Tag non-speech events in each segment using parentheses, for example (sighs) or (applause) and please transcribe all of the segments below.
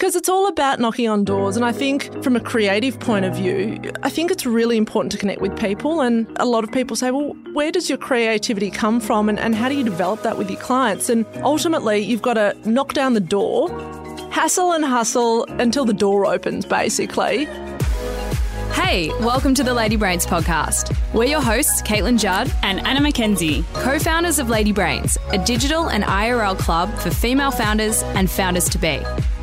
because it's all about knocking on doors. And I think from a creative point of view, I think it's really important to connect with people. And a lot of people say, well, where does your creativity come from and, and how do you develop that with your clients? And ultimately, you've got to knock down the door, hassle and hustle until the door opens, basically. Hey, welcome to the Lady Brains podcast. We're your hosts, Caitlin Judd and Anna McKenzie, co founders of Lady Brains, a digital and IRL club for female founders and founders to be.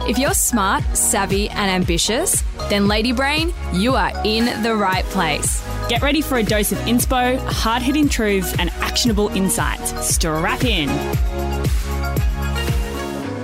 If you're smart, savvy, and ambitious, then Lady Brain, you are in the right place. Get ready for a dose of inspo, hard hitting truths, and actionable insights. Strap in.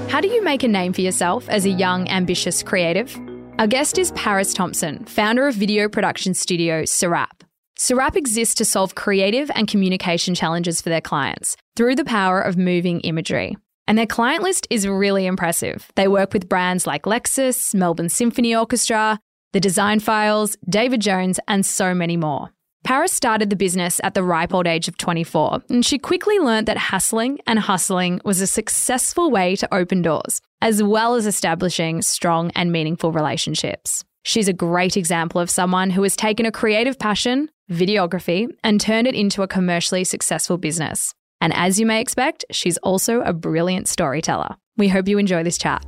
How do you make a name for yourself as a young, ambitious creative? Our guest is Paris Thomson, founder of video production studio SIRAP. SIRAP exists to solve creative and communication challenges for their clients through the power of moving imagery. And their client list is really impressive. They work with brands like Lexus, Melbourne Symphony Orchestra, The Design Files, David Jones, and so many more. Paris started the business at the ripe old age of 24, and she quickly learned that hustling and hustling was a successful way to open doors, as well as establishing strong and meaningful relationships. She's a great example of someone who has taken a creative passion, videography, and turned it into a commercially successful business. And as you may expect, she's also a brilliant storyteller. We hope you enjoy this chat.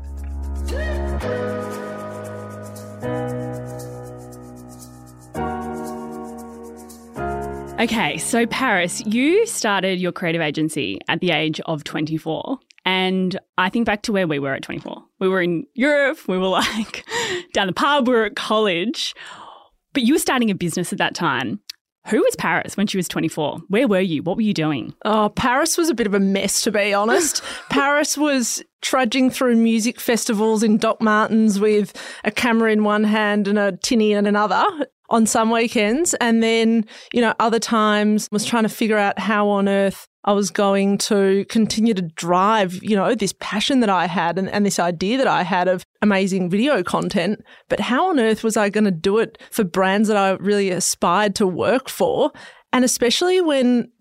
Okay, so Paris, you started your creative agency at the age of 24. And I think back to where we were at 24. We were in Europe, we were (laughs) like down the pub, we were at college. But you were starting a business at that time. Who was Paris when she was 24? Where were you? What were you doing? Oh, Paris was a bit of a mess, to be honest. (laughs) Paris was trudging through music festivals in Doc Martens with a camera in one hand and a tinny in another on some weekends. And then, you know, other times was trying to figure out how on earth I was going to continue to drive, you know, this passion that I had and, and this idea that I had of amazing video content. But how on earth was I going to do it for brands that I really aspired to work for? And especially when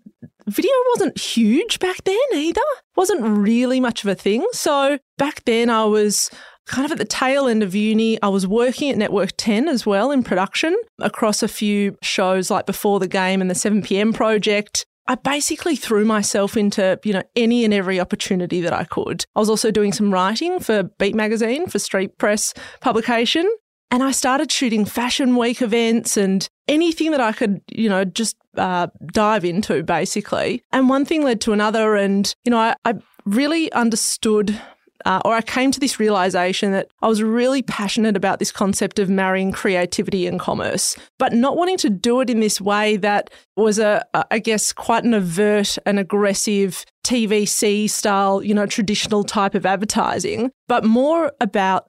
video wasn't huge back then either, wasn't really much of a thing. So back then I was kind of at the tail end of uni, I was working at Network 10 as well in production across a few shows like Before the Game and the 7 p.m. project. I basically threw myself into, you know, any and every opportunity that I could. I was also doing some writing for Beat Magazine for Street Press publication. And I started shooting fashion week events and anything that I could, you know, just uh, dive into basically. And one thing led to another. And, you know, I, I really understood uh, or I came to this realization that I was really passionate about this concept of marrying creativity and commerce, but not wanting to do it in this way that was a, I guess, quite an overt and aggressive TVC style, you know, traditional type of advertising, but more about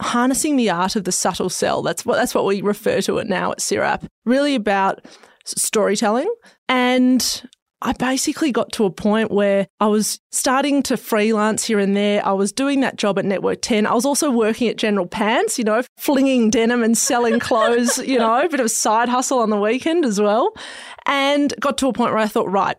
harnessing the art of the subtle sell. That's what that's what we refer to it now at SIRAP. Really about storytelling and I basically got to a point where I was starting to freelance here and there. I was doing that job at Network 10. I was also working at General Pants, you know, flinging denim and selling clothes, (laughs) you know, a bit of a side hustle on the weekend as well. And got to a point where I thought, right,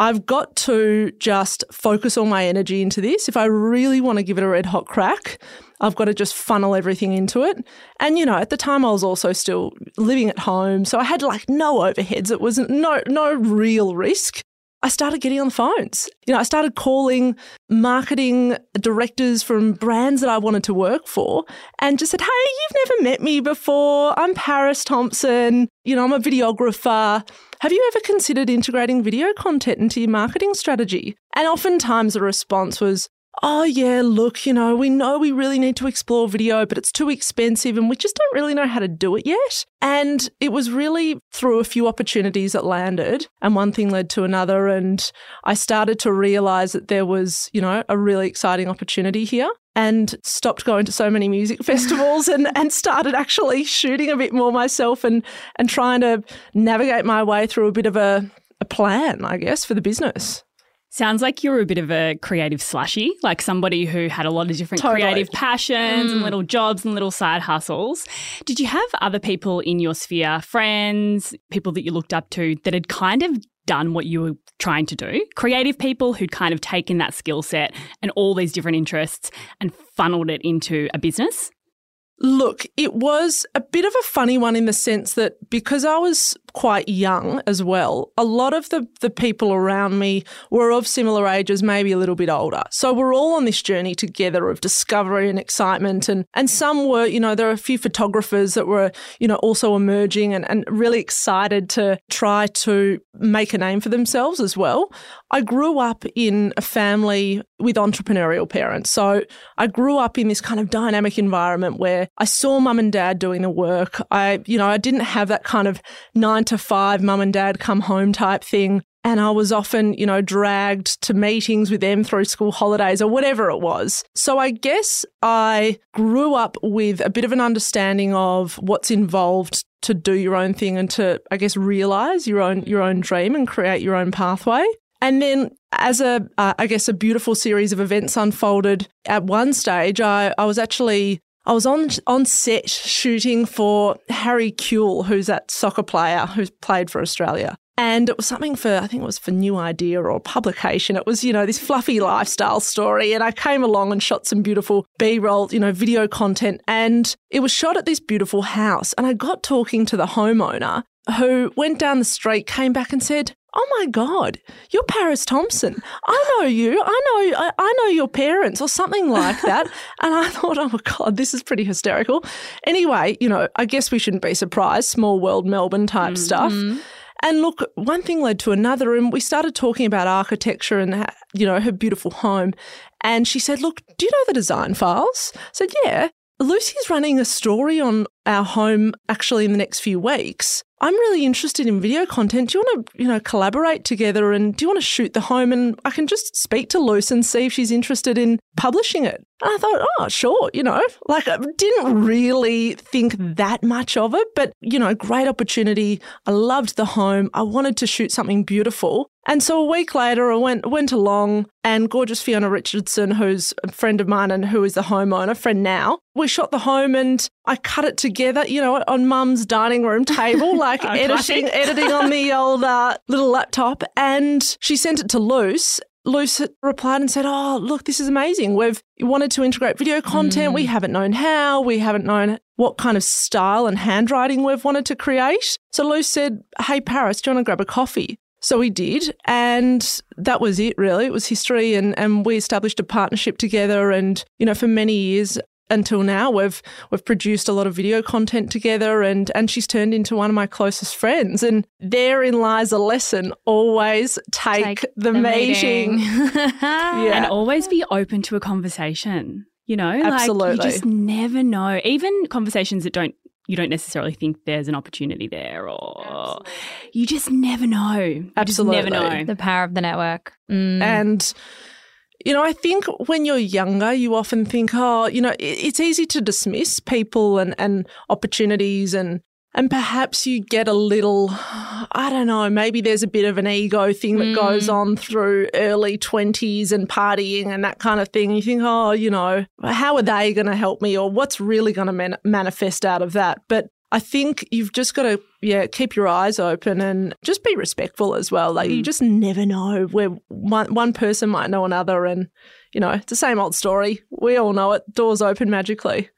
I've got to just focus all my energy into this. If I really want to give it a red hot crack, I've got to just funnel everything into it. And you know, at the time I was also still living at home, so I had like no overheads. It was no no real risk. I started getting on the phones. You know, I started calling marketing directors from brands that I wanted to work for and just said, Hey, you've never met me before. I'm Paris Thomson. You know, I'm a videographer. Have you ever considered integrating video content into your marketing strategy? And oftentimes the response was, oh, yeah, look, you know, we know we really need to explore video, but it's too expensive and we just don't really know how to do it yet. And it was really through a few opportunities that landed, and one thing led to another. And I started to realize that there was, you know, a really exciting opportunity here and stopped going to so many music (laughs) festivals and, and started actually shooting a bit more myself and, and trying to navigate my way through a bit of a, a plan, I guess, for the business. Sounds like you're a bit of a creative slushy, like somebody who had a lot of different totally. creative passions mm. and little jobs and little side hustles. Did you have other people in your sphere, friends, people that you looked up to, that had kind of done what you were trying to do. Creative people who'd kind of taken that skill set and all these different interests and funneled it into a business. Look, it was a bit of a funny one in the sense that because I was quite young as well, a lot of the, the people around me were of similar ages, maybe a little bit older. So we're all on this journey together of discovery and excitement. And, and some were, you know, there are a few photographers that were, you know, also emerging and, and really excited to try to make a name for themselves as well. I grew up in a family with entrepreneurial parents. So I grew up in this kind of dynamic environment where I saw mum and dad doing the work. I, you know, I didn't have that kind of nine to five mum and dad come home type thing. And I was often, you know, dragged to meetings with them through school holidays or whatever it was. So I guess I grew up with a bit of an understanding of what's involved to do your own thing and to, I guess, realize your own, your own dream and create your own pathway. And then, as a, uh, I guess, a beautiful series of events unfolded, at one stage, I, I was actually I was on on set shooting for Harry Kewell, who's that soccer player who's played for Australia. And it was something for, I think it was for New Idea or publication. It was, you know, this fluffy lifestyle story. And I came along and shot some beautiful B roll, you know, video content. And it was shot at this beautiful house. And I got talking to the homeowner who went down the street, came back and said, Oh my God, you're Paris Thomson. I know you. I know I, I know your parents or something like that. (laughs) and I thought, oh my God, this is pretty hysterical. Anyway, you know, I guess we shouldn't be surprised. Small world Melbourne type mm-hmm. stuff. And look, one thing led to another, and we started talking about architecture and you know her beautiful home. And she said, "Look, do you know the design files?" I said, "Yeah." Lucy's running a story on our home actually in the next few weeks. I'm really interested in video content. Do you want to, you know, collaborate together and do you want to shoot the home and I can just speak to Luce and see if she's interested in publishing it? And I thought, oh, sure, you know, like I didn't really think that much of it, but, you know, great opportunity. I loved the home. I wanted to shoot something beautiful. And so a week later, I went went along, and gorgeous Fiona Richardson, who's a friend of mine and who is the homeowner, friend now, we shot the home and I cut it together, you know, on mum's dining room table, (laughs) like editing, editing on the (laughs) old uh, little laptop. And she sent it to Luce Luce replied and said, Oh, look, this is amazing. We've wanted to integrate video content. Mm. We haven't known how. We haven't known what kind of style and handwriting we've wanted to create. So Luce said, Hey, Paris, do you want to grab a coffee? So we did. And that was it, really. It was history. And, and we established a partnership together. And, you know, for many years, until now we've we've produced a lot of video content together and and she's turned into one of my closest friends and therein lies a lesson always take, take the, the, meeting, meeting. (laughs) (laughs) yeah. and always be open to a conversation you know absolutely like you just never know even conversations that don't you don't necessarily think there's an opportunity there or Absolutely. you just never know you Absolutely. never know the power of the network mm. and you know, I think when you're younger, you often think, oh, you know, it's easy to dismiss people and, and opportunities and and perhaps you get a little, I don't know, maybe there's a bit of an ego thing that mm. goes on through early 20s and partying and that kind of thing. You think, oh, you know, how are they going to help me or what's really going to man- manifest out of that? But I think you've just got to, yeah, keep your eyes open and just be respectful as well. Like mm. you just never know where one, one person might know another. And, you know, it's the same old story. We all know it. Doors open magically.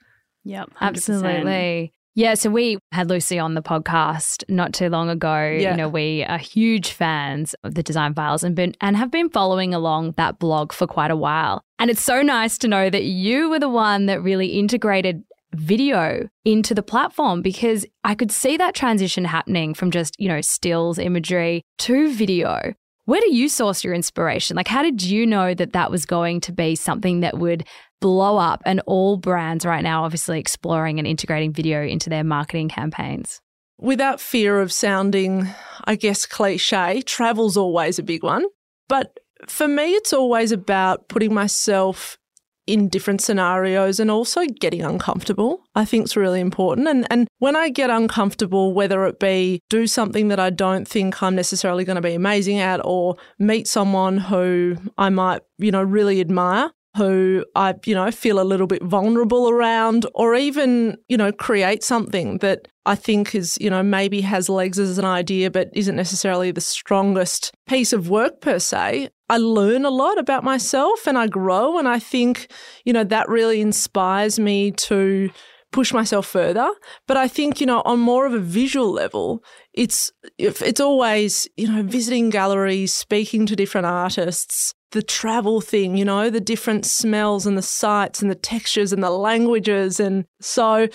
Yep. 100%. Absolutely. Yeah, so we had Lucy on the podcast not too long ago. Yeah. You know, we are huge fans of the design files and been and have been following along that blog for quite a while. And it's so nice to know that you were the one that really integrated video into the platform because I could see that transition happening from just, you know, stills imagery to video. Where do you source your inspiration? Like, how did you know that that was going to be something that would blow up? And all brands right now, obviously, exploring and integrating video into their marketing campaigns. Without fear of sounding, I guess, cliche, travel's always a big one. But for me, it's always about putting myself in different scenarios and also getting uncomfortable I think is really important and and when I get uncomfortable whether it be do something that I don't think I'm necessarily going to be amazing at or meet someone who I might you know really admire who I, you know, feel a little bit vulnerable around, or even, you know, create something that I think is, you know, maybe has legs as an idea, but isn't necessarily the strongest piece of work per se. I learn a lot about myself and I grow. And I think, you know, that really inspires me to push myself further. But I think, you know, on more of a visual level, it's it's always, you know, visiting galleries, speaking to different artists, the travel thing, you know, the different smells and the sights and the textures and the languages. And so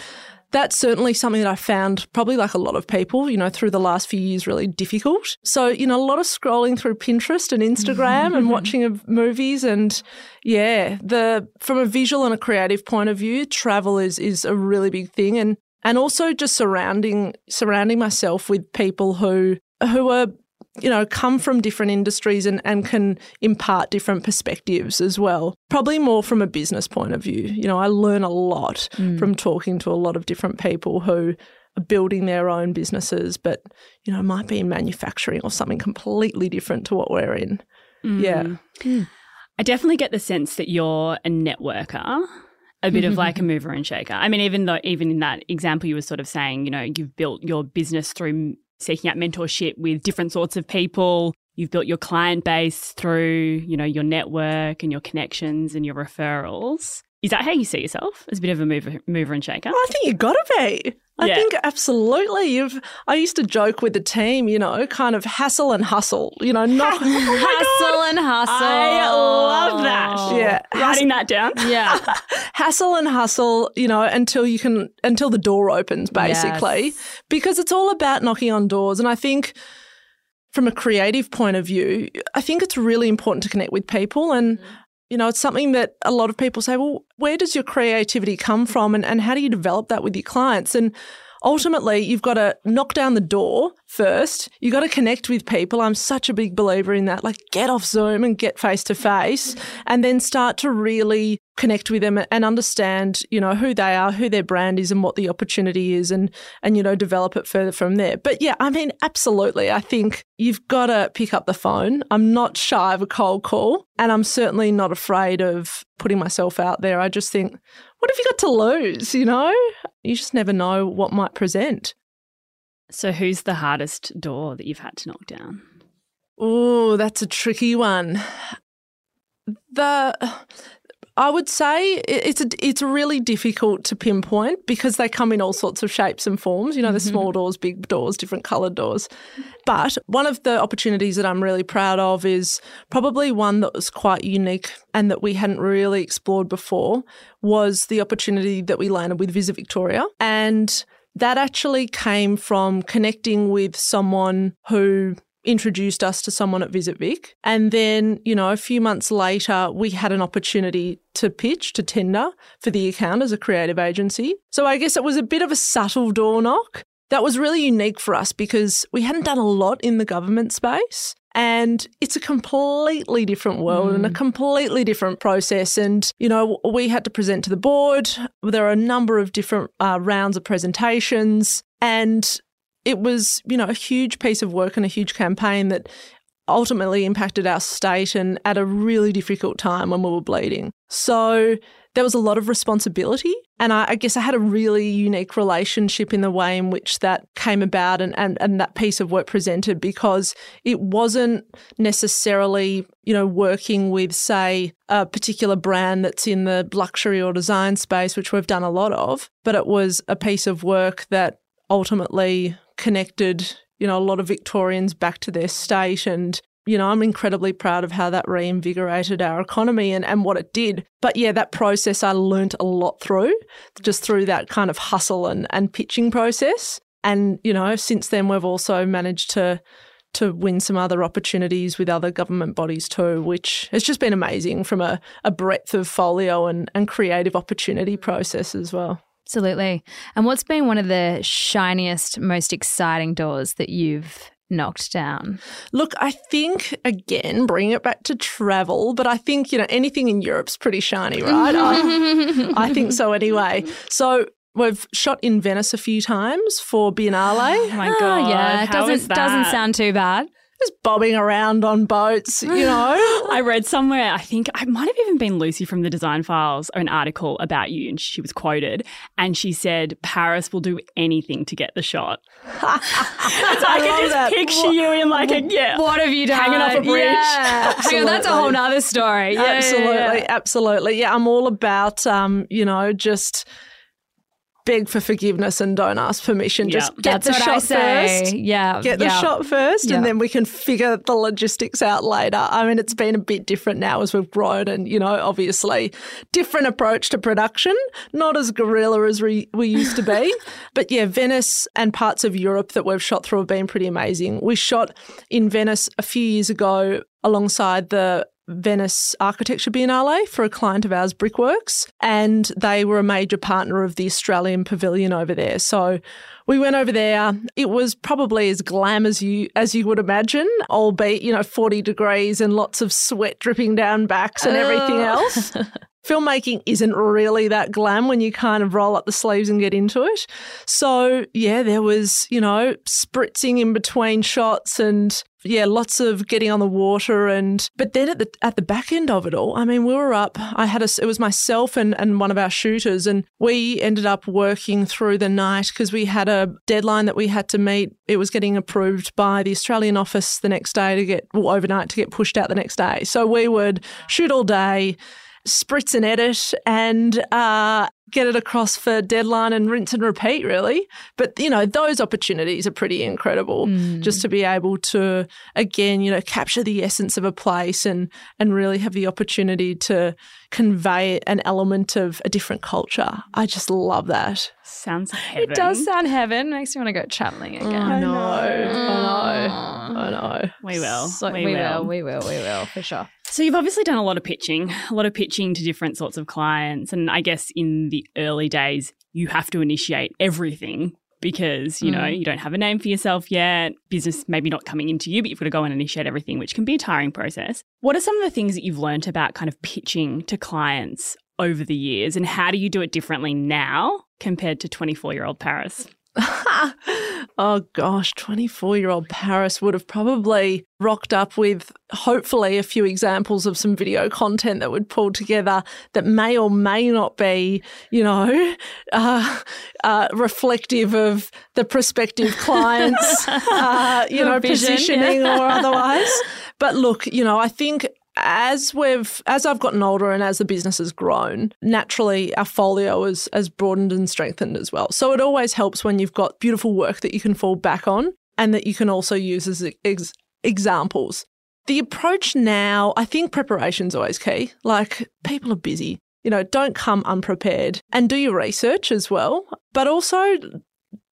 that's certainly something that I found probably like a lot of people, you know, through the last few years really difficult. So, you know, a lot of scrolling through Pinterest and Instagram and (laughs) watching of movies and yeah, the from a visual and a creative point of view, travel is is a really big thing and and also just surrounding surrounding myself with people who who are you know, come from different industries and, and can impart different perspectives as well. Probably more from a business point of view. You know, I learn a lot mm. from talking to a lot of different people who are building their own businesses, but, you know, might be in manufacturing or something completely different to what we're in. Mm. Yeah. Mm. I definitely get the sense that you're a networker a bit of (laughs) like a mover and shaker. I mean, even though, even in that example, you were sort of saying, you know, you've built your business through seeking out mentorship with different sorts of people. You've built your client base through, you know, your network and your connections and your referrals. Is that how you see yourself as a bit of a mover, mover and shaker? I think you've got to be. I yeah. think absolutely. You've. I used to joke with the team, you know, kind of hassle and hustle. You know, not (laughs) oh hassle and hustle. I love that. Yeah, writing that down. (laughs) Yeah, (laughs) hassle and hustle. You know, until you can, until the door opens, basically, yes. because it's all about knocking on doors. And I think from a creative point of view, I think it's really important to connect with people. And mm-hmm. You know, it's something that a lot of people say, well, where does your creativity come from and, and how do you develop that with your clients? And ultimately, you've got to knock down the door first. You've got to connect with people. I'm such a big believer in that. Like, get off Zoom and get face to face, and then start to really connect with them and understand, you know, who they are, who their brand is, and what the opportunity is, and and you know, develop it further from there. But yeah, I mean, absolutely. I think you've got to pick up the phone. I'm not shy of a cold call, and I'm certainly not afraid of putting myself out there. I just think, what have you got to lose? You know, you just never know what might present. So, who's the hardest door that you've had to knock down? Oh, that's a tricky one. The I would say it's a, it's really difficult to pinpoint because they come in all sorts of shapes and forms. You know, the mm-hmm. small doors, big doors, different coloured doors. But one of the opportunities that I'm really proud of is probably one that was quite unique and that we hadn't really explored before was the opportunity that we landed with Visit Victoria. And that actually came from connecting with someone who introduced us to someone at Visit Vic. And then, you know, a few months later, we had an opportunity to pitch, to tender for the account as a creative agency. So I guess it was a bit of a subtle door knock. That was really unique for us because we hadn't done a lot in the government space. And it's a completely different world mm. and a mm. completely different process. And, you know, we had to present to the board. There are a number of different uh, rounds of presentations. And it was, you know, a huge piece of work and a huge campaign that ultimately impacted our state and at a really difficult time when we were bleeding. So there was a lot of responsibility. And I, I, guess I had a really unique relationship in the way in which that came about and, and, and that piece of work presented because it wasn't necessarily, you know, working with, say, a particular brand that's in the luxury or design space, which we've done a lot of, but it was a piece of work that ultimately connected, you know, a lot of Victorians back to their state. And, you know, I'm incredibly proud of how that reinvigorated our economy and, and what it did. But yeah, that process I learnt a lot through, just through that kind of hustle and, and pitching process. And, you know, since then we've also managed to to win some other opportunities with other government bodies too, which has just been amazing from a, a breadth of folio and, and creative opportunity process as well. Absolutely. And what's been one of the shiniest, most exciting doors that you've knocked down? Look, I think again, bring it back to travel, but I think, you know, anything in Europe's pretty shiny, right? I, (laughs) I, think so anyway. So we've shot in Venice a few times for Biennale. Oh my god. Oh, yeah, it doesn't doesn't sound too bad. Just bobbing around on boats, you know. (gasps) I read somewhere, I think I might have even been Lucy from the Design Files, an article about you, and she was quoted, and she said Paris will do anything to get the shot. (laughs) so I, I can just that. picture what, you in like a yeah. What have you done? Hanging off a bridge. Yeah, Hang on, that's a whole nother story. Yeah, absolutely, yeah, yeah. absolutely. Yeah, I'm all about um, you know, just beg for forgiveness and don't ask permission. Just get That's the shot first. Yeah. Get the shot first and then we can figure the logistics out later. I mean, it's been a bit different now as we've grown and, you know, obviously different approach to production, not as guerrilla as we, we used to be. (laughs) but yeah, Venice and parts of Europe that we've shot through have been pretty amazing. We shot in Venice a few years ago alongside the Venice Architecture Biennale for a client of ours, Brickworks, and they were a major partner of the Australian Pavilion over there. So we went over there. It was probably as glam as you as you would imagine, albeit you know forty degrees and lots of sweat dripping down backs and everything oh. else. (laughs) filmmaking isn't really that glam when you kind of roll up the sleeves and get into it. So, yeah, there was, you know, spritzing in between shots and yeah, lots of getting on the water and but then at the at the back end of it all, I mean, we were up. I had a it was myself and and one of our shooters and we ended up working through the night because we had a deadline that we had to meet. It was getting approved by the Australian office the next day to get well, overnight to get pushed out the next day. So we would shoot all day spritz and edit and uh, get it across for deadline and rinse and repeat, really. But, you know, those opportunities are pretty incredible mm. just to be able to, again, you know, capture the essence of a place and, and really have the opportunity to convey an element of a different culture. I just love that. Sounds heaven. It does sound heaven. Makes me want to go traveling again. I know. I know. I know. We will. So, we, we will. will. We will. We will for sure. So you've obviously done a lot of pitching, a lot of pitching to different sorts of clients, and I guess in the early days you have to initiate everything because you know mm. you don't have a name for yourself yet. Business maybe not coming into you but you've got to go and initiate everything which can be a tiring process. What are some of the things that you've learned about kind of pitching to clients over the years and how do you do it differently now compared to 24 year old paris (laughs) oh gosh, 24 year old Paris would have probably rocked up with hopefully a few examples of some video content that would pull together that may or may not be, you know, (laughs) uh, uh, reflective of the prospective (laughs) clients, uh, you know, vision, positioning yeah. or otherwise. But look, you know, I think as we've as I've gotten older and as the business has grown, naturally our folio has, has broadened and strengthened as well. So it always helps when you've got beautiful work that you can fall back on and that you can also use as ex- examples. The approach now, I think preparation's always key. Like people are busy. You know, don't come unprepared and do your research as well. But also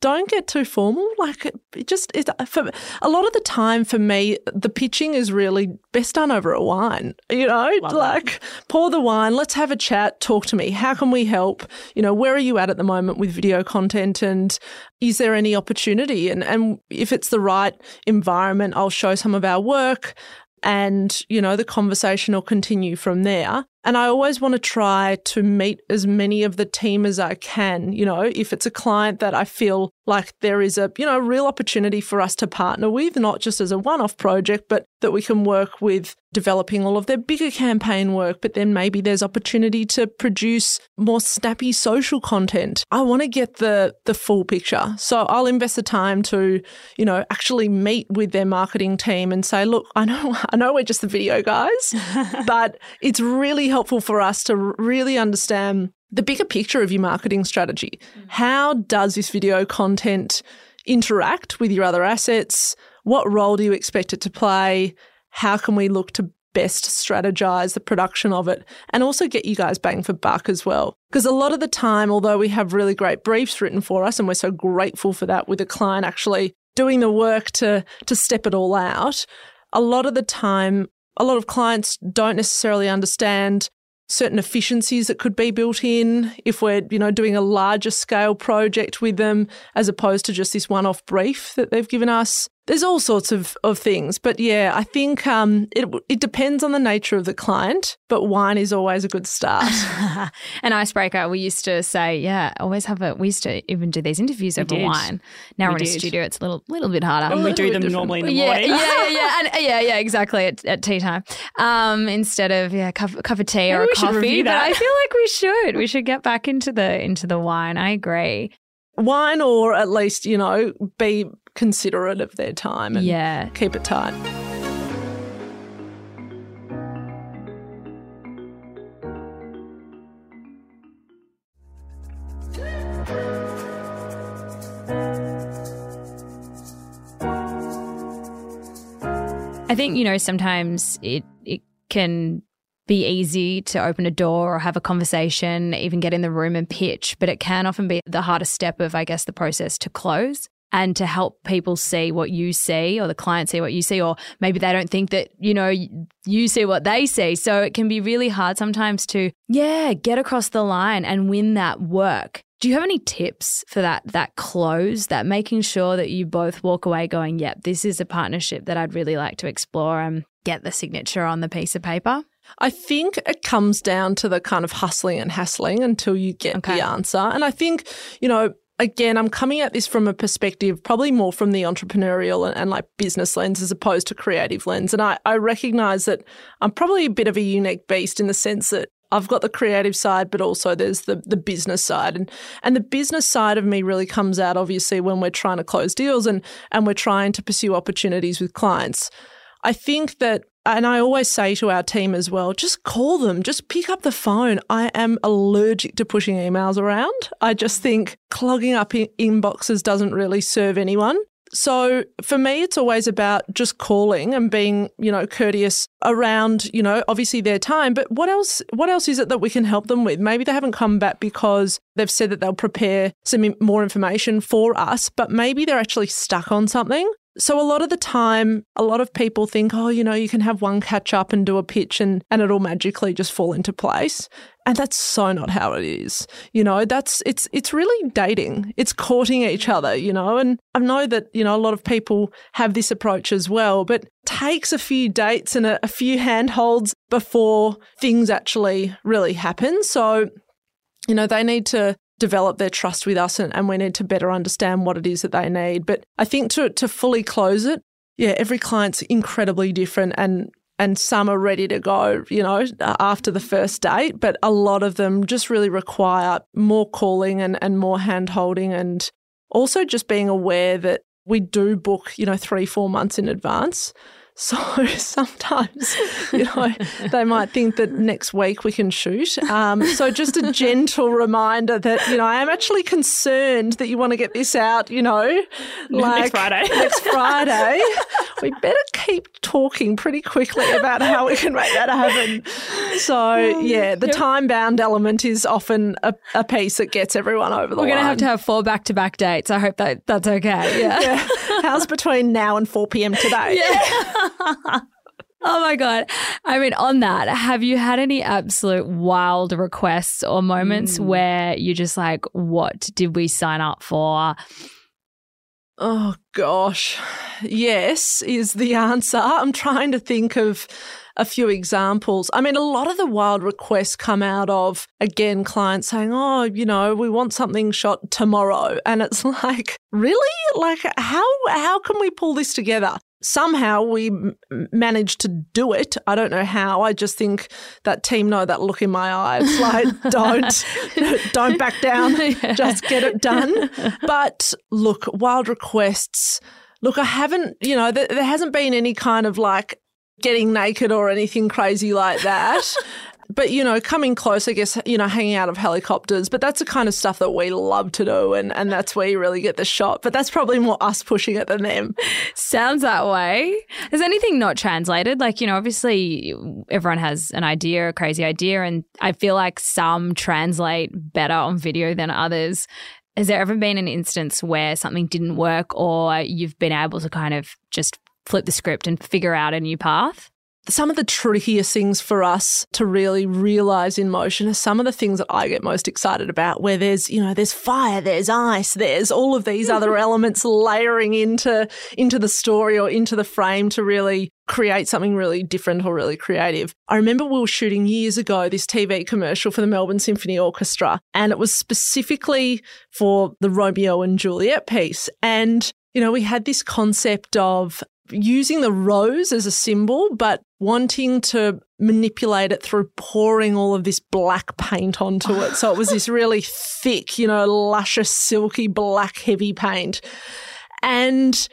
don't get too formal. Like it just it, for a lot of the time for me, the pitching is really best done over a wine. You know, Love like that. pour the wine, let's have a chat, talk to me. How can we help? You know, where are you at at the moment with video content, and is there any opportunity? And and if it's the right environment, I'll show some of our work and you know the conversation will continue from there and I always want to try to meet as many of the team as I can. You know, if it's a client that I feel like there is a, you know, real opportunity for us to partner with, not just as a one off project, but that we can work with developing all of their bigger campaign work, but then maybe there's opportunity to produce more snappy social content. I want to get the the full picture. So I'll invest the time to, you know, actually meet with their marketing team and say, look, I know (laughs) I know we're just the video guys, (laughs) but it's really helpful for us to really understand the bigger picture of your marketing strategy. Mm. How does this video content interact with your other assets? What role do you expect it to play? How can we look to best strategize the production of it and also get you guys bang for buck as well? Because a lot of the time, although we have really great briefs written for us and we're so grateful for that with a client actually doing the work to to step it all out, a lot of the time a lot of clients don't necessarily understand certain efficiencies that could be built in if we're you know doing a larger scale project with them as opposed to just this one off brief that they've given us there's all sorts of, of things. But yeah, I think um, it, it depends on the nature of the client, but wine is always a good start. (laughs) An icebreaker, we used to say, yeah, always have a, we used to even do these interviews over did. wine. Now We we're in a studio, it's a little, little bit harder. And we do them different. normally in the yeah, morning. yeah, yeah, (laughs) and, yeah, yeah, exactly at, at tea time. Um, instead of yeah, cup, cup of tea or a we coffee. review But. I feel like we should. We should get back into the into the wine. I agree. wine, or at least, you know, be considerate of their time and Yeah. keep it tight. I think, you know, sometimes it it can be easy to open a door or have a conversation, even get in the room and pitch, but it can often be the hardest step of, I guess, the process to close and to help people see what you see or the client see what you see, or maybe they don't think that, you know, you see what they see. So it can be really hard sometimes to, yeah, get across the line and win that work. Do you have any tips for that that close, that making sure that you both walk away going, yep, this is a partnership that I'd really like to explore and get the signature on the piece of paper? I think it comes down to the kind of hustling and hassling until you get Okay. the answer. And I think, you know, again, I'm coming at this from a perspective probably more from the entrepreneurial and, and like business lens as opposed to creative lens. And I, I recognize that I'm probably a bit of a unique beast in the sense that I've got the creative side, but also there's the the business side, and and the business side of me really comes out obviously when we're trying to close deals and and we're trying to pursue opportunities with clients. I think that, and I always say to our team as well, just call them, just pick up the phone. I am allergic to pushing emails around. I just think clogging up in- inboxes doesn't really serve anyone. So for me, it's always about just calling and being, you know, courteous around, you know, obviously their time. But what else? What else is it that we can help them with? Maybe they haven't come back because they've said that they'll prepare some more information for us, but maybe they're actually stuck on something. So a lot of the time, a lot of people think, oh, you know, you can have one catch up and do a pitch and, and it'll magically just fall into place. And that's so not how it is. You know, that's it's it's really dating. It's courting each other, you know. And I know that, you know, a lot of people have this approach as well, but takes a few dates and a, a few handholds before things actually really happen. So, you know, they need to develop their trust with us and, and we need to better understand what it is that they need. But I think to to fully close it, yeah, every client's incredibly different and and some are ready to go, you know, after the first date, but a lot of them just really require more calling and, and more hand holding and also just being aware that we do book, you know, three, four months in advance. So (laughs) sometimes, you know, they might think that next week we can shoot. Um, so just a gentle reminder that, you know, I am actually concerned that you want to get this out, you know, like next Friday. (laughs) Next Friday. we better keep talking pretty quickly about how we can make that happen. So, yeah, the time bound element is often a, a piece that gets everyone over the line. We're going to have to have four back to back dates. I hope that that's okay. Yeah. Yeah. How's between now and 4 p.m. today? (laughs) (laughs) Oh my God. I mean, on that, have you had any absolute wild requests or moments hmm. where you're just like, what did we sign up for? Oh, gosh. Yes, is the answer. I'm trying to think of a few examples. I mean, a lot of the wild requests come out of, again, clients saying, oh, you know, we want something shot tomorrow. And it's (laughs) like, really? Like, how, how can we pull this together? Somehow we m- managed to do it. I don't know how. I just think that team know that look in my eyes. (laughs) Like, don't, (laughs) don't back down. (laughs) Just get it done. But look, wild requests. Look, I haven't, you know, there, there hasn't been any kind of like getting naked or anything crazy like that. But, you know, coming close, I guess, you know, hanging out of helicopters. But that's the kind of stuff that we love to do. And, and that's where you really get the shot. But that's probably more us pushing it than them. Sounds that way. Is anything not translated? Like, you know, obviously everyone has an idea, a crazy idea, and I feel like some translate better on video than others. Has there ever been an instance where something didn't work or you've been able to kind of just flip the script and figure out a new path? Some of the trickiest things for us to really realize in motion are some of the things that I get most excited about, where there's, you know, there's fire, there's ice, there's all of these other (laughs) elements layering into, into the story or into the frame to really create something really different or really creative. I remember we were shooting years ago this TV commercial for the Melbourne Symphony Orchestra, and it was specifically for the Romeo and Juliet piece. And you know, we had this concept of using the rose as a symbol, but wanting to manipulate it through pouring all of this black paint onto it. So it was this really thick, you know, luscious, silky, black, heavy paint. And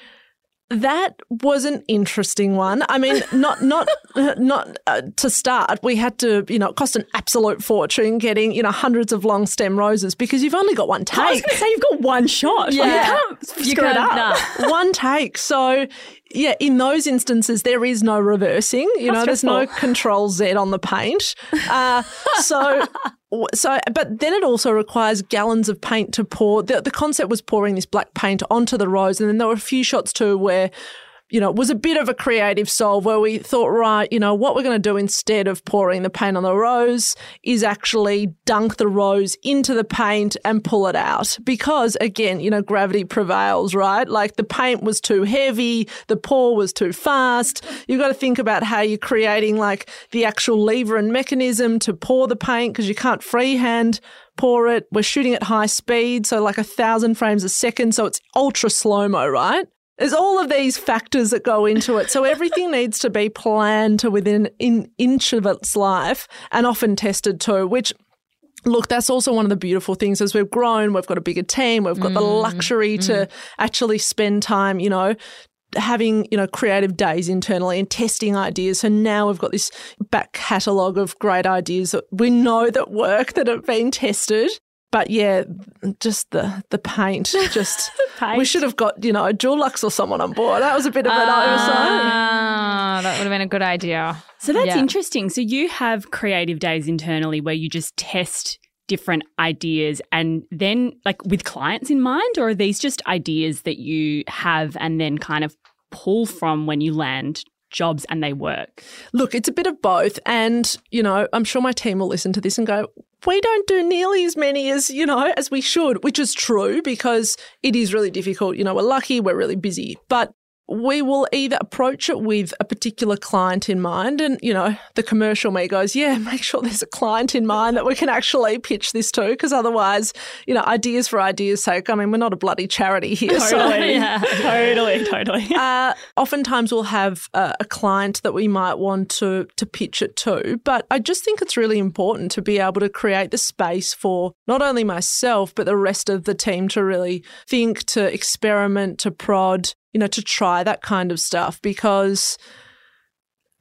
that was an interesting one. I mean, not not (laughs) not uh, to start. We had to, you know, it cost an absolute fortune getting, you know, hundreds of long stem roses because you've only got one take. I was going to say you've got one shot. Yeah, you can't screw it up. Nah. one take. So yeah, in those instances, there is no reversing. You How know, stressful. there's no Control Z on the paint. Uh, (laughs) so, so, but then it also requires gallons of paint to pour. The, the concept was pouring this black paint onto the rose, and then there were a few shots too where you know, was a bit of a creative solve where we thought, right, you know, what we're going to do instead of pouring the paint on the rose is actually dunk the rose into the paint and pull it out. Because again, you know, gravity prevails, right? Like the paint was too heavy, the pour was too fast. You've got to think about how you're creating like the actual lever and mechanism to pour the paint because you can't freehand pour it. We're shooting at high speed, so like a thousand frames a second, so it's ultra slow mo, right? There's all of these factors that go into it. So everything needs to be planned to within an inch of its life and often tested too, which Look, that's also one of the beautiful things as we've grown, we've got a bigger team, we've got mm, the luxury mm. to actually spend time, you know, having you know creative days internally and testing ideas so now we've got this back catalogue of great ideas that we know that work that have been tested but yeah, just the the paint. (laughs) Just paint. we should have got you know a Dulux or someone on board. That was a bit of an uh, oversight. That would have been a good idea. So that's yeah. interesting. So you have creative days internally where you just test different ideas and then like with clients in mind, or are these just ideas that you have and then kind of pull from when you land jobs and they work? Look, it's a bit of both. And, you know, I'm sure my team will listen to this and go, we don't do nearly as many as, you know, as we should, which is true because it is really difficult. You know, we're lucky, we're really busy. But we will either approach it with a particular client in mind and you know the commercial me goes yeah make sure there's a client in mind that we can actually pitch this to because otherwise you know ideas for ideas sake i mean we're not a bloody charity here totally so. (laughs) yeah totally totally (laughs) uh, oftentimes we'll have a, a client that we might want to to pitch it to but i just think it's really important to be able to create the space for not only myself but the rest of the team to really think to experiment to prod you know, to try that kind of stuff because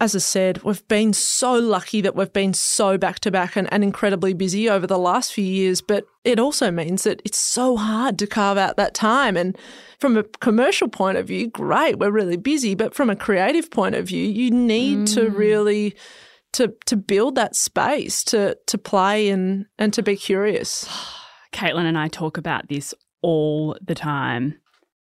as I said, we've been so lucky that we've been so back to back and, and incredibly busy over the last few years. But it also means that it's so hard to carve out that time. And from a commercial point of view, great, we're really busy. But from a creative point of view, you need mm. to really to to build that space to to play and and to be curious. (sighs) Caitlin and I talk about this all the time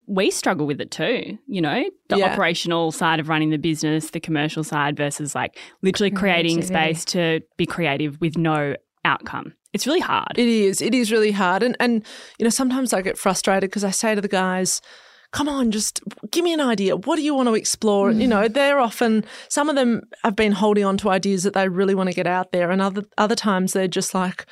we struggle with it too, you know, the yeah. operational side of running the business, the commercial side versus like literally creating space to be creative with no outcome. It's really hard. It is. It is really hard. And and you know, sometimes I get frustrated because I say to the guys, come on, just give me an idea. What do you want to explore? Mm. You know, they're often some of them have been holding on to ideas that they really want to get out there, and other other times they're just like,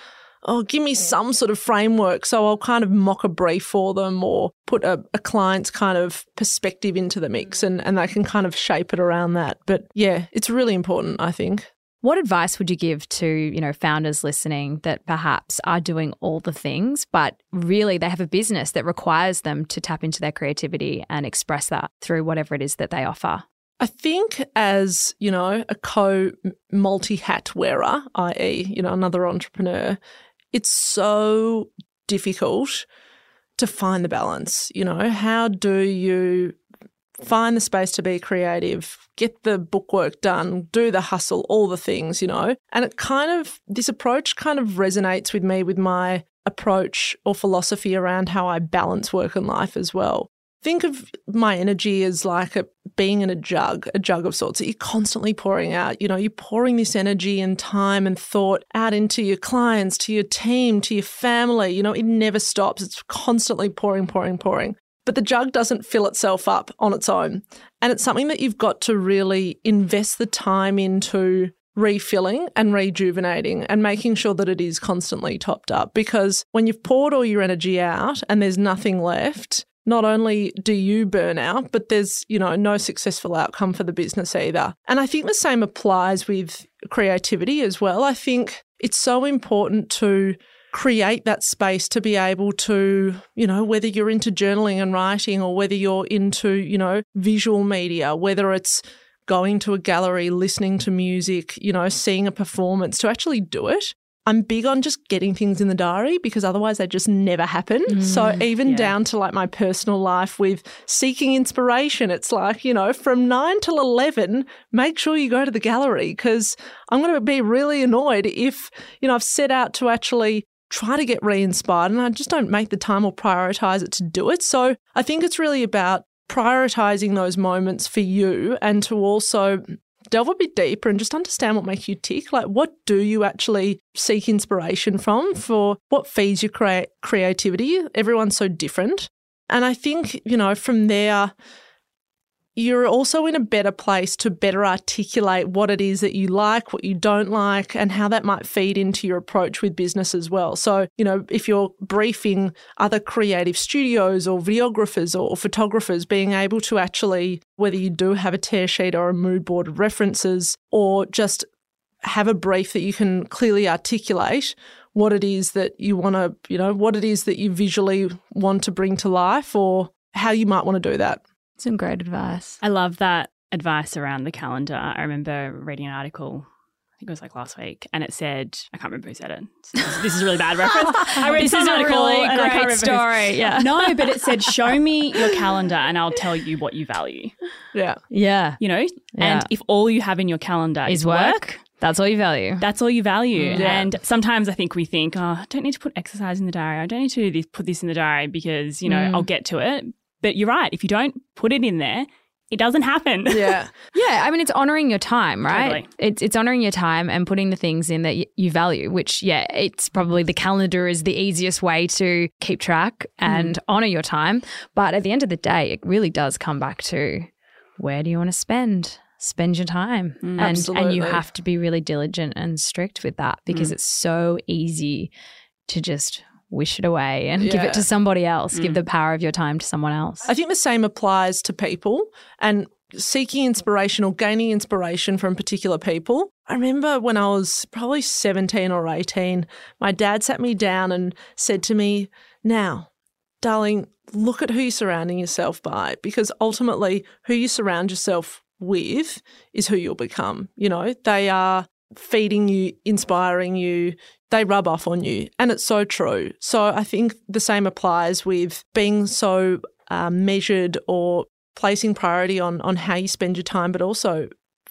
oh, give me some sort of framework. So I'll kind of mock a brief for them or put a, a client's kind of perspective into the mix and, and they can kind of shape it around that. But yeah, it's really important, I think. What advice would you give to, you know, founders listening that perhaps are doing all the things, but really they have a business that requires them to tap into their creativity and express that through whatever it is that they offer? I think as, you know, a co multi hat wearer, i.e., you know, another entrepreneur, it's so difficult to find the balance. You know, how do you find the space to be creative, get the bookwork done, do the hustle, all the things, you know? And it kind of, this approach kind of resonates with me with my approach or philosophy around how I balance work and life as well. Think of my energy as like a, being in a jug, a jug of sorts that you're constantly pouring out. You know, you're pouring this energy and time and thought out into your clients, to your team, to your family. You know, it never stops. It's constantly pouring, pouring, pouring. But the jug doesn't fill itself up on its own. And it's something that you've got to really invest the time into refilling and rejuvenating and making sure that it is constantly topped up. Because when you've poured all your energy out and there's nothing left, not only do you burn out, but there's, you know, no successful outcome for the business either. And I think the same applies with creativity as well. I think it's so important to create that space to be able to, you know, whether you're into journaling and writing or whether you're into, you know, visual media, whether it's going to a gallery, listening to music, you know, seeing a performance, to actually do it I'm big on just getting things in the diary because otherwise they just never happen. Mm, so even yeah. down to like my personal life with seeking inspiration, it's like, you know, from 9 till 11, make sure you go to the gallery because I'm going to be really annoyed if, you know, I've set out to actually try to get re-inspired and I just don't make the time or prioritize it to do it. So I think it's really about prioritizing those moments for you and to also delve a bit deeper and just understand what makes you tick. Like, what do you actually seek inspiration from for what feeds your crea- creativity? Everyone's so different. And I think, you know, from there, you're also in a better place to better articulate what it is that you like, what you don't like, and how that might feed into your approach with business as well. So, you know, if you're briefing other creative studios or videographers or photographers, being able to actually, whether you do have a tear sheet or a mood board of references, or just have a brief that you can clearly articulate what it is that you want to, you know, what it is that you visually want to bring to life or how you might want to do that. Some great advice. I love that advice around the calendar. I remember reading an article I think it was like last week, and it said, I can't remember who said it. This is a really bad (laughs) reference. I read this is not a really great story. Yeah. No, but it said, show me (laughs) your calendar and I'll tell you what you value. Yeah. Yeah. You know, yeah. and if all you have in your calendar is, is work, work, that's all you value. That's all you value. Mm. Yeah. And sometimes I think we think, oh, I don't need to put exercise in the diary. I don't need to put this in the diary because, you know, mm. I'll get to it. But you're right. If you don't put it in there, it doesn't happen. Yeah. (laughs) yeah. I mean, it's honoring your time, right? Totally. It's, it's honoring your time and putting the things in that y- you value, which, yeah, it's probably the calendar is the easiest way to keep track and mm. honor your time. But at the end of the day, it really does come back to where do you want to spend? Spend your time. Mm, and, and you have to be really diligent and strict with that because mm. it's so easy to just wish it away and yeah. give it to somebody else. Mm. Give the power of your time to someone else. I think the same applies to people and seeking inspiration or gaining inspiration from particular people. I remember when I was probably 17 or 18, my dad sat me down and said to me, Now, darling, look at who you're surrounding yourself by because ultimately who you surround yourself with is who you'll become. You know, they are feeding you, inspiring you, they rub off on you. And it's so true. So I think the same applies with being so uh, measured or placing priority on on how you spend your time, but also,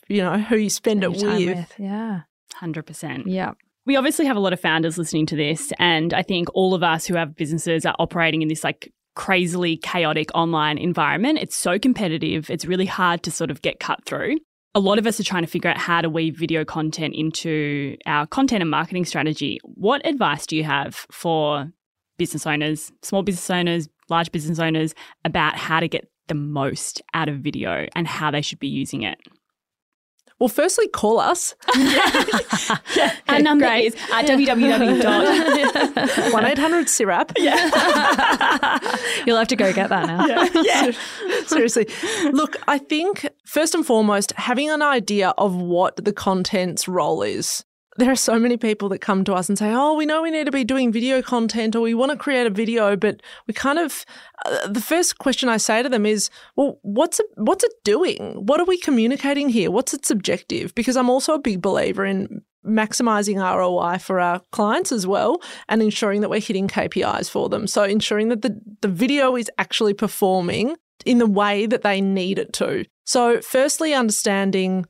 you know, who you spend, spend it with. with. Yeah. 100%. Yeah. We obviously have a lot of founders listening to this. And I think all of us who have businesses are operating in this like crazily chaotic online environment. It's so competitive. It's really hard to sort of get cut through a lot of us are trying to figure out how to weave video content into our content and marketing strategy. What advice do you have for business owners, small business owners, large business owners about how to get the most out of video and how they should be using it? Well, firstly, call us. (laughs) (laughs) yeah. Our number Great. is at www. (laughs) 1 800 SIRAP. Yeah. You'll have to go get that now. Yeah. yeah. Seriously. Look, I think first and foremost, having an idea of what the content's role is there are so many people that come to us and say, "Oh, we know we need to be doing video content, or we want to create a video, but we kind of." Uh, the first question I say to them is, "Well, what's it, what's it doing? What are we communicating here? What's its objective?" Because I'm also a big believer in maximizing ROI for our clients as well, and ensuring that we're hitting KPIs for them. So ensuring that the the video is actually performing in the way that they need it to. So, firstly, understanding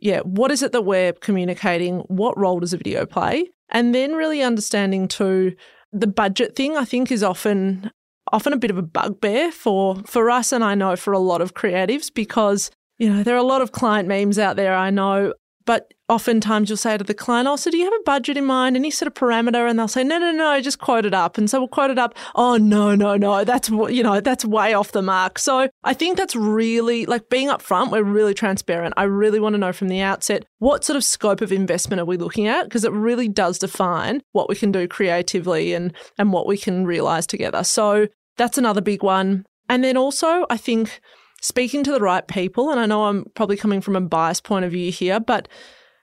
yeah, what is it that we're communicating? What role does a video play? And then really understanding too the budget thing, I think, is often often a bit of a bugbear for for us and I know for a lot of creatives because you know there are a lot of client memes out there I know but oftentimes you'll say to the client, Oh, so do you have a budget in mind, any sort of parameter? And they'll say, No, no, no, just quote it up. And so we'll quote it up. Oh, no, no, no, that's, you know, that's way off the mark. So I think that's really like being upfront, we're really transparent. I really want to know from the outset what sort of scope of investment are we looking at? Because it really does define what we can do creatively and, and what we can realize together. So that's another big one. And then also, I think speaking to the right people, and I know I'm probably coming from a biased point of view here, but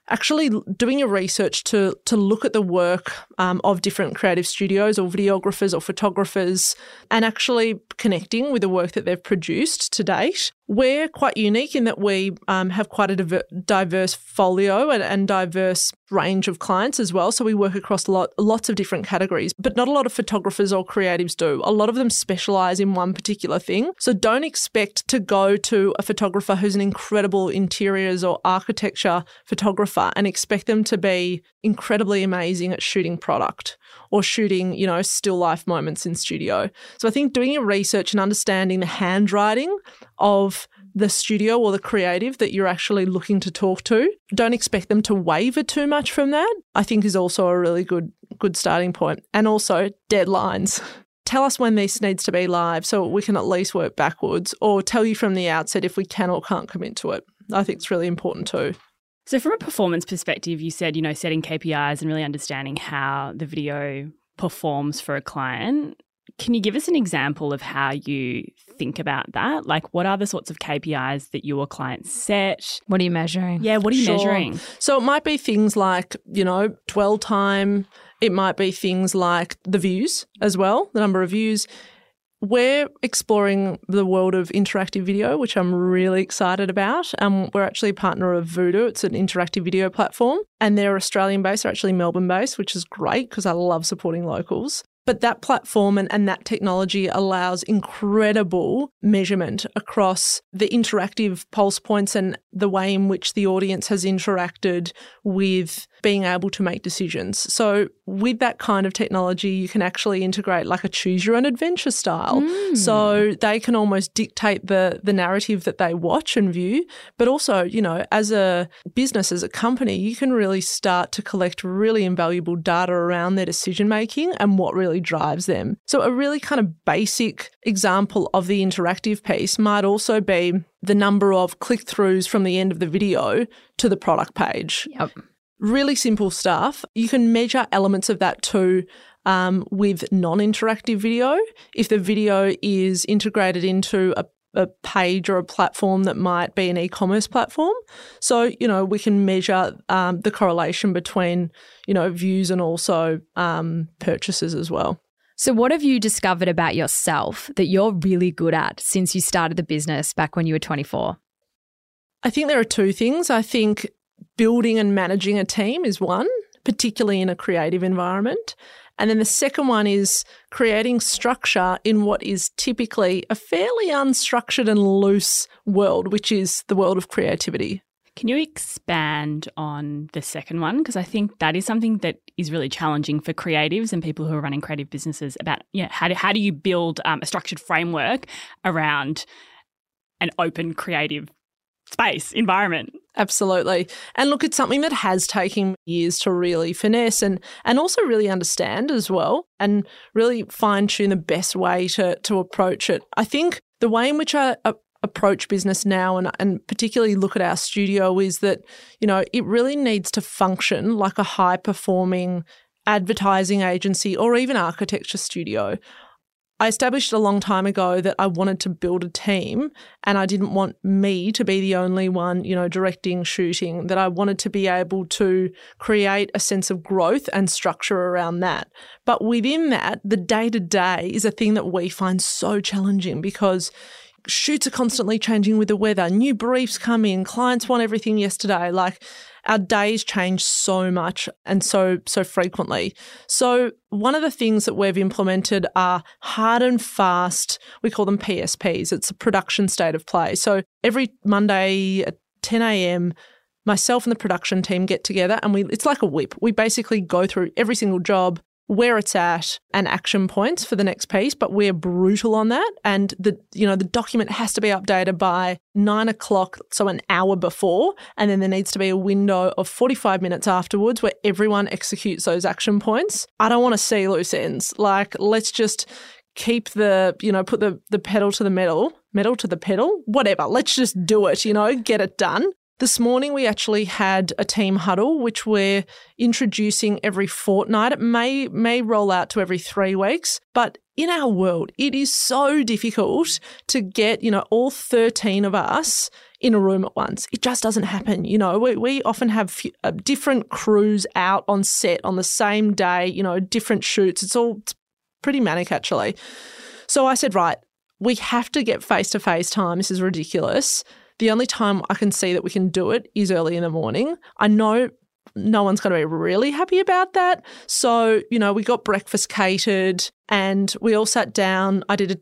actually doing your research to to look at the work um, of different creative studios or videographers or photographers and actually connecting with the work that they've produced to date we're quite unique in that we um, have quite a diver- diverse folio and, and, diverse range of clients as well. So we work across lot, lots of different categories, but not a lot of photographers or creatives do. A lot of them specialize in one particular thing. So don't expect to go to a photographer who's an incredible interiors or architecture photographer and expect them to be incredibly amazing at shooting product or shooting, you know, still life moments in studio. So I think doing your research and understanding the handwriting of the studio or the creative that you're actually looking to talk to. Don't expect them to waver too much from that. I think is also a really good good starting point. And also deadlines. Tell us when this needs to be live so we can at least work backwards or tell you from the outset if we can or can't commit to it. I think it's really important too. So, from a performance perspective, you said, you know, setting KPIs and really understanding how the video performs for a client. Can you give us an example of how you think about that? Like, what are the sorts of KPIs that your clients set? What are you measuring? Yeah, what are you sure. measuring? So, it might be things like, you know, dwell time. It might be things like the views as well, the number of views. We're exploring the world of interactive video, which I'm really excited about. Um, we're actually a partner of Vudoo. It's an interactive video platform, and they're Australian based, they're actually Melbourne based, which is great because I love supporting locals. But that platform and, and that technology allows incredible measurement across the interactive pulse points and the way in which the audience has interacted with being able to make decisions. So, with that kind of technology, you can actually integrate like a choose your own adventure style. Mm. So, they can almost dictate the, the narrative that they watch and view. But also, you know, as a business, as a company, you can really start to collect really invaluable data around their decision making and what really drives them. So, a really kind of basic example of the interactive piece might also be the number of click throughs from the end of the video to the product page. Yep really simple stuff. You can measure elements of that too um, with non interactive video. If the video is integrated into a a page or a platform that might be an e-commerce platform. So you know we can measure um, the correlation between you know views and also um, purchases as well. So what have you discovered about yourself that you're really good at since you started the business back when you were 24? I think there are two things. I think building and managing a team is one, particularly in a creative environment. And then the second one is creating structure in what is typically a fairly unstructured and loose world, which is the world of creativity. Can you expand on the second one? Because I think that is something that is really challenging for creatives and people who are running creative businesses about yeah, how, do, how do you build um, a structured framework around an open creative space, environment. Absolutely. And look, it's something that has taken years to really finesse and, and also really understand as well and really fine tune the best way to, to approach it. I think the way in which I, I approach business now and, and particularly look at our studio is that, you know, it really needs to function like a high performing advertising agency or even architecture studio. I established a long time ago that I wanted to build a team and I didn't want me to be the only one, you know, directing, shooting, that I wanted to be able to create a sense of growth and structure around that. But within that, the day to day is a thing that we find so challenging because shoots are constantly changing with the weather, new briefs come in, clients want everything yesterday. Like, our days change so much and so so frequently. So one of the things that we've implemented are hard and fast. We call them PSPs. It's a production state of play. So every Monday at 10 a.m myself and the production team get together and we it's like a whip. We basically go through every single job, where it's at and action points for the next piece, but we're brutal on that. And the you know the document has to be updated by nine o'clock, so an hour before, and then there needs to be a window of forty five minutes afterwards where everyone executes those action points. I don't want to see loose ends. Like let's just keep the you know put the the pedal to the metal metal to the pedal whatever let's just do it you know get it done this morning, we actually had a team huddle, which we're introducing every fortnight. It may, may roll out to every three weeks, but in our world, it is so difficult to get, you know, all 13 of us in a room at once. It just doesn't happen. You know, we, we often have uh, different crews out on set on the same day, you know, different shoots. It's all it's pretty manic, actually. So I said, right, we have to get face to face time. This is ridiculous. The only time I can see that we can do it is early in the morning. I know no one's going to be really happy about that. So, you know, we got breakfast catered and we all sat down. I did a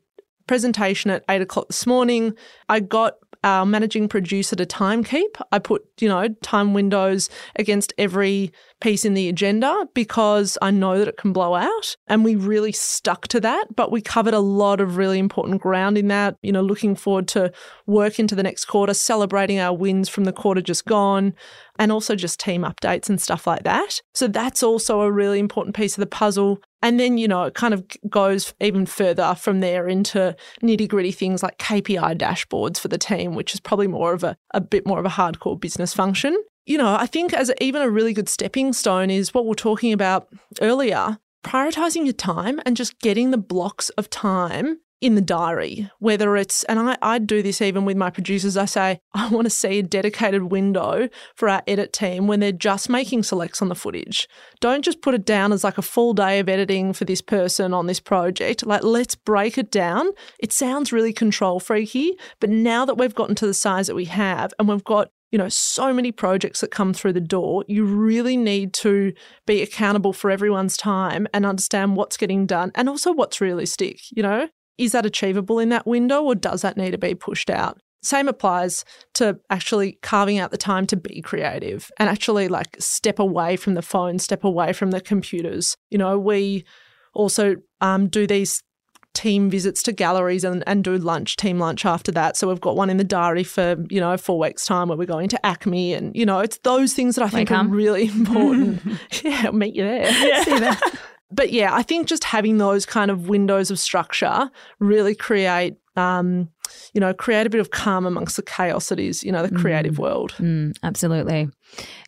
presentation at eight o'clock this morning. I got our managing producer to time keep. I put, you know, time windows against every piece in the agenda because I know that it can blow out. And we really stuck to that. But we covered a lot of really important ground in that, you know, looking forward to work into the next quarter, celebrating our wins from the quarter just gone, and also just team updates and stuff like that. So that's also a really important piece of the puzzle. And then, you know, it kind of goes even further from there into nitty gritty things like KPI dashboards for the team, which is probably more of a, a bit more of a hardcore business function. You know, I think as even a really good stepping stone is what we we're talking about earlier prioritizing your time and just getting the blocks of time in the diary, whether it's, and I, I do this even with my producers, I say, (laughs) I want to see a dedicated window for our edit team when they're just making selects on the footage. Don't just put it down as like a full day of editing for this person on this project. Like, let's break it down. It sounds really control freaky, but now that we've gotten to the size that we have and we've got you know, so many projects that come through the door. You really need to be accountable for everyone's time and understand what's getting done and also what's realistic. You know, is that achievable in that window or does that need to be pushed out? Same applies to actually carving out the time to be creative and actually like step away from the phone, step away from the computers. You know, we also um, do these team visits to galleries and, and do lunch, team lunch after that. So we've got one in the diary for, you know, four weeks' time where we're going to ACMI. And, you know, it's those things that I think are really (laughs) important. (laughs) yeah, I'll meet you there. Yeah. See you there (laughs) but yeah, I think just having those kind of windows of structure really create, um, you know, create a bit of calm amongst the chaos that is, you know, the creative mm. world. Mm, absolutely.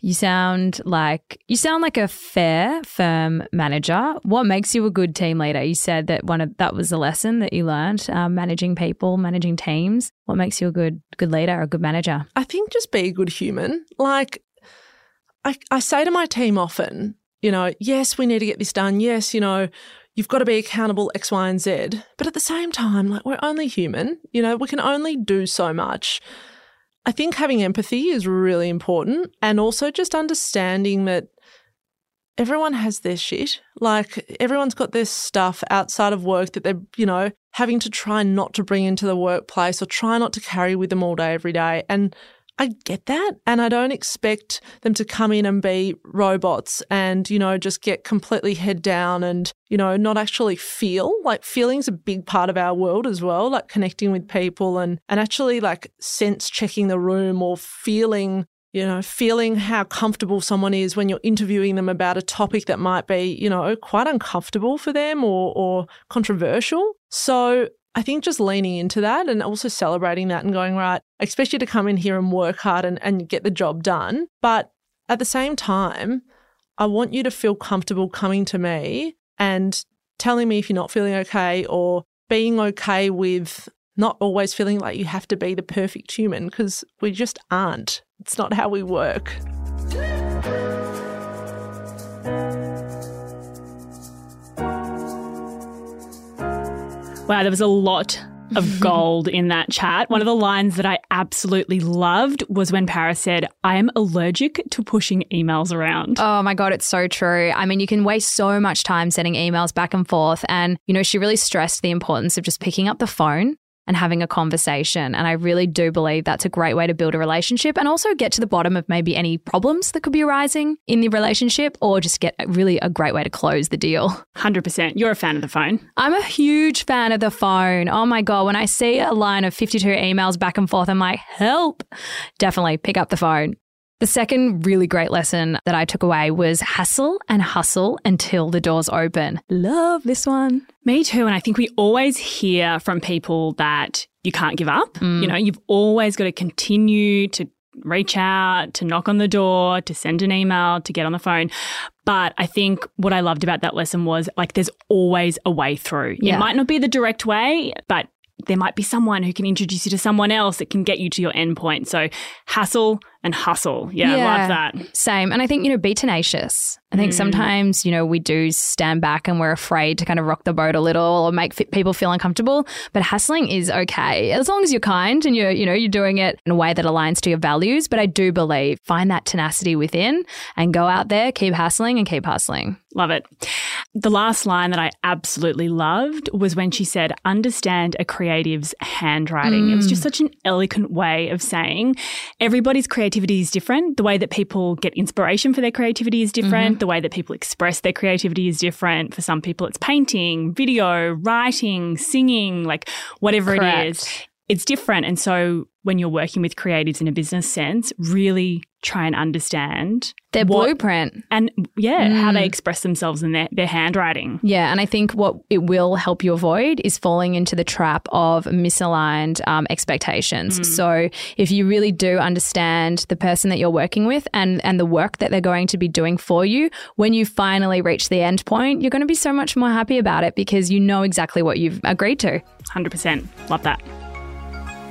You sound like you sound like a fair, firm manager. What makes you a good team leader? You said that one of that was a lesson that you learned, um, managing people, managing teams. What makes you a good good leader, a good manager? I think just be a good human. Like I, I say to my team often, you know, yes, we need to get this done. Yes, you know, you've got to be accountable X, Y, and Z. But at the same time, like we're only human, you know, we can only do so much. I think having empathy is really important and also just understanding that everyone has their shit. Like everyone's got their stuff outside of work that they're, you know, having to try not to bring into the workplace or try not to carry with them all day, every day. And I get that. And I don't expect them to come in and be robots and, you know, just get completely head down and, you know, not actually feel. Like feeling's a big part of our world as well, like connecting with people and, and actually like sense checking the room or feeling you know, feeling how comfortable someone is when you're interviewing them about a topic that might be, you know, quite uncomfortable for them or, or controversial. So I think just leaning into that and also celebrating that and going, right, I expect you to come in here and work hard and, and get the job done. But at the same time, I want you to feel comfortable coming to me and telling me if you're not feeling okay or being okay with not always feeling like you have to be the perfect human because we just aren't. It's not how we work. Wow, there was a lot of (laughs) gold in that chat. One of the lines that I absolutely loved was when Paris said, I am allergic to pushing emails around. Oh my God, it's so true. I mean, you can waste so much time sending emails back and forth. And, you know, she really stressed the importance of just picking up the phone and having a conversation. And I really do believe that's a great way to build a relationship and also get to the bottom of maybe any problems that could be arising in the relationship or just get really a great way to close the deal. 100%. You're a fan of the phone. I'm a huge fan of the phone. Oh my God. When I see a line of 52 emails back and forth, I'm like, help. Definitely pick up the phone. The second really great lesson that I took away was hassle and hustle until the doors open. Love this one. Me too. And I think we always hear from people that you can't give up. Mm. You know, you've always got to continue to reach out, to knock on the door, to send an email, to get on the phone. But I think what I loved about that lesson was like there's always a way through. Yeah. It might not be the direct way, but there might be someone who can introduce you to someone else that can get you to your end point. So hassle and hustle. Yeah, yeah, love that. Same. And I think, you know, be tenacious. I think mm. sometimes, you know, we do stand back and we're afraid to kind of rock the boat a little or make f- people feel uncomfortable. But hustling is okay as long as you're kind and you're, you know, you're doing it in a way that aligns to your values. But I do believe find that tenacity within and go out there, keep hustling and keep hustling. Love it. The last line that I absolutely loved was when she said, understand a creative's handwriting. Mm. It was just mm. such an eloquent way of saying everybody's creativity is different. The way that people get inspiration for their creativity is different. Mm-hmm. The way that people express their creativity is different. For some people, it's painting, video, writing, singing, like whatever Correct. it is. It's different. And so when you're working with creatives in a business sense, really try and understand their what, blueprint and yeah, mm. how they mm. express themselves in their, their handwriting. Yeah, and I think what it will help you avoid is falling into the trap of misaligned um, expectations. Mm. So if you really do understand the person that you're working with and and the work that they're going to be doing for you, when you finally reach the end point, you're going to be so much more happy about it because you know exactly what you've agreed to. 100%. Love that.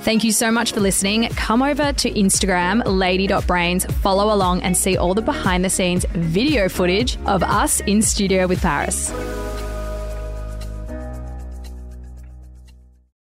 Thank you so much for listening. Come over to Instagram, lady.brains, follow along and see all the behind the scenes video footage of us in studio with Paris.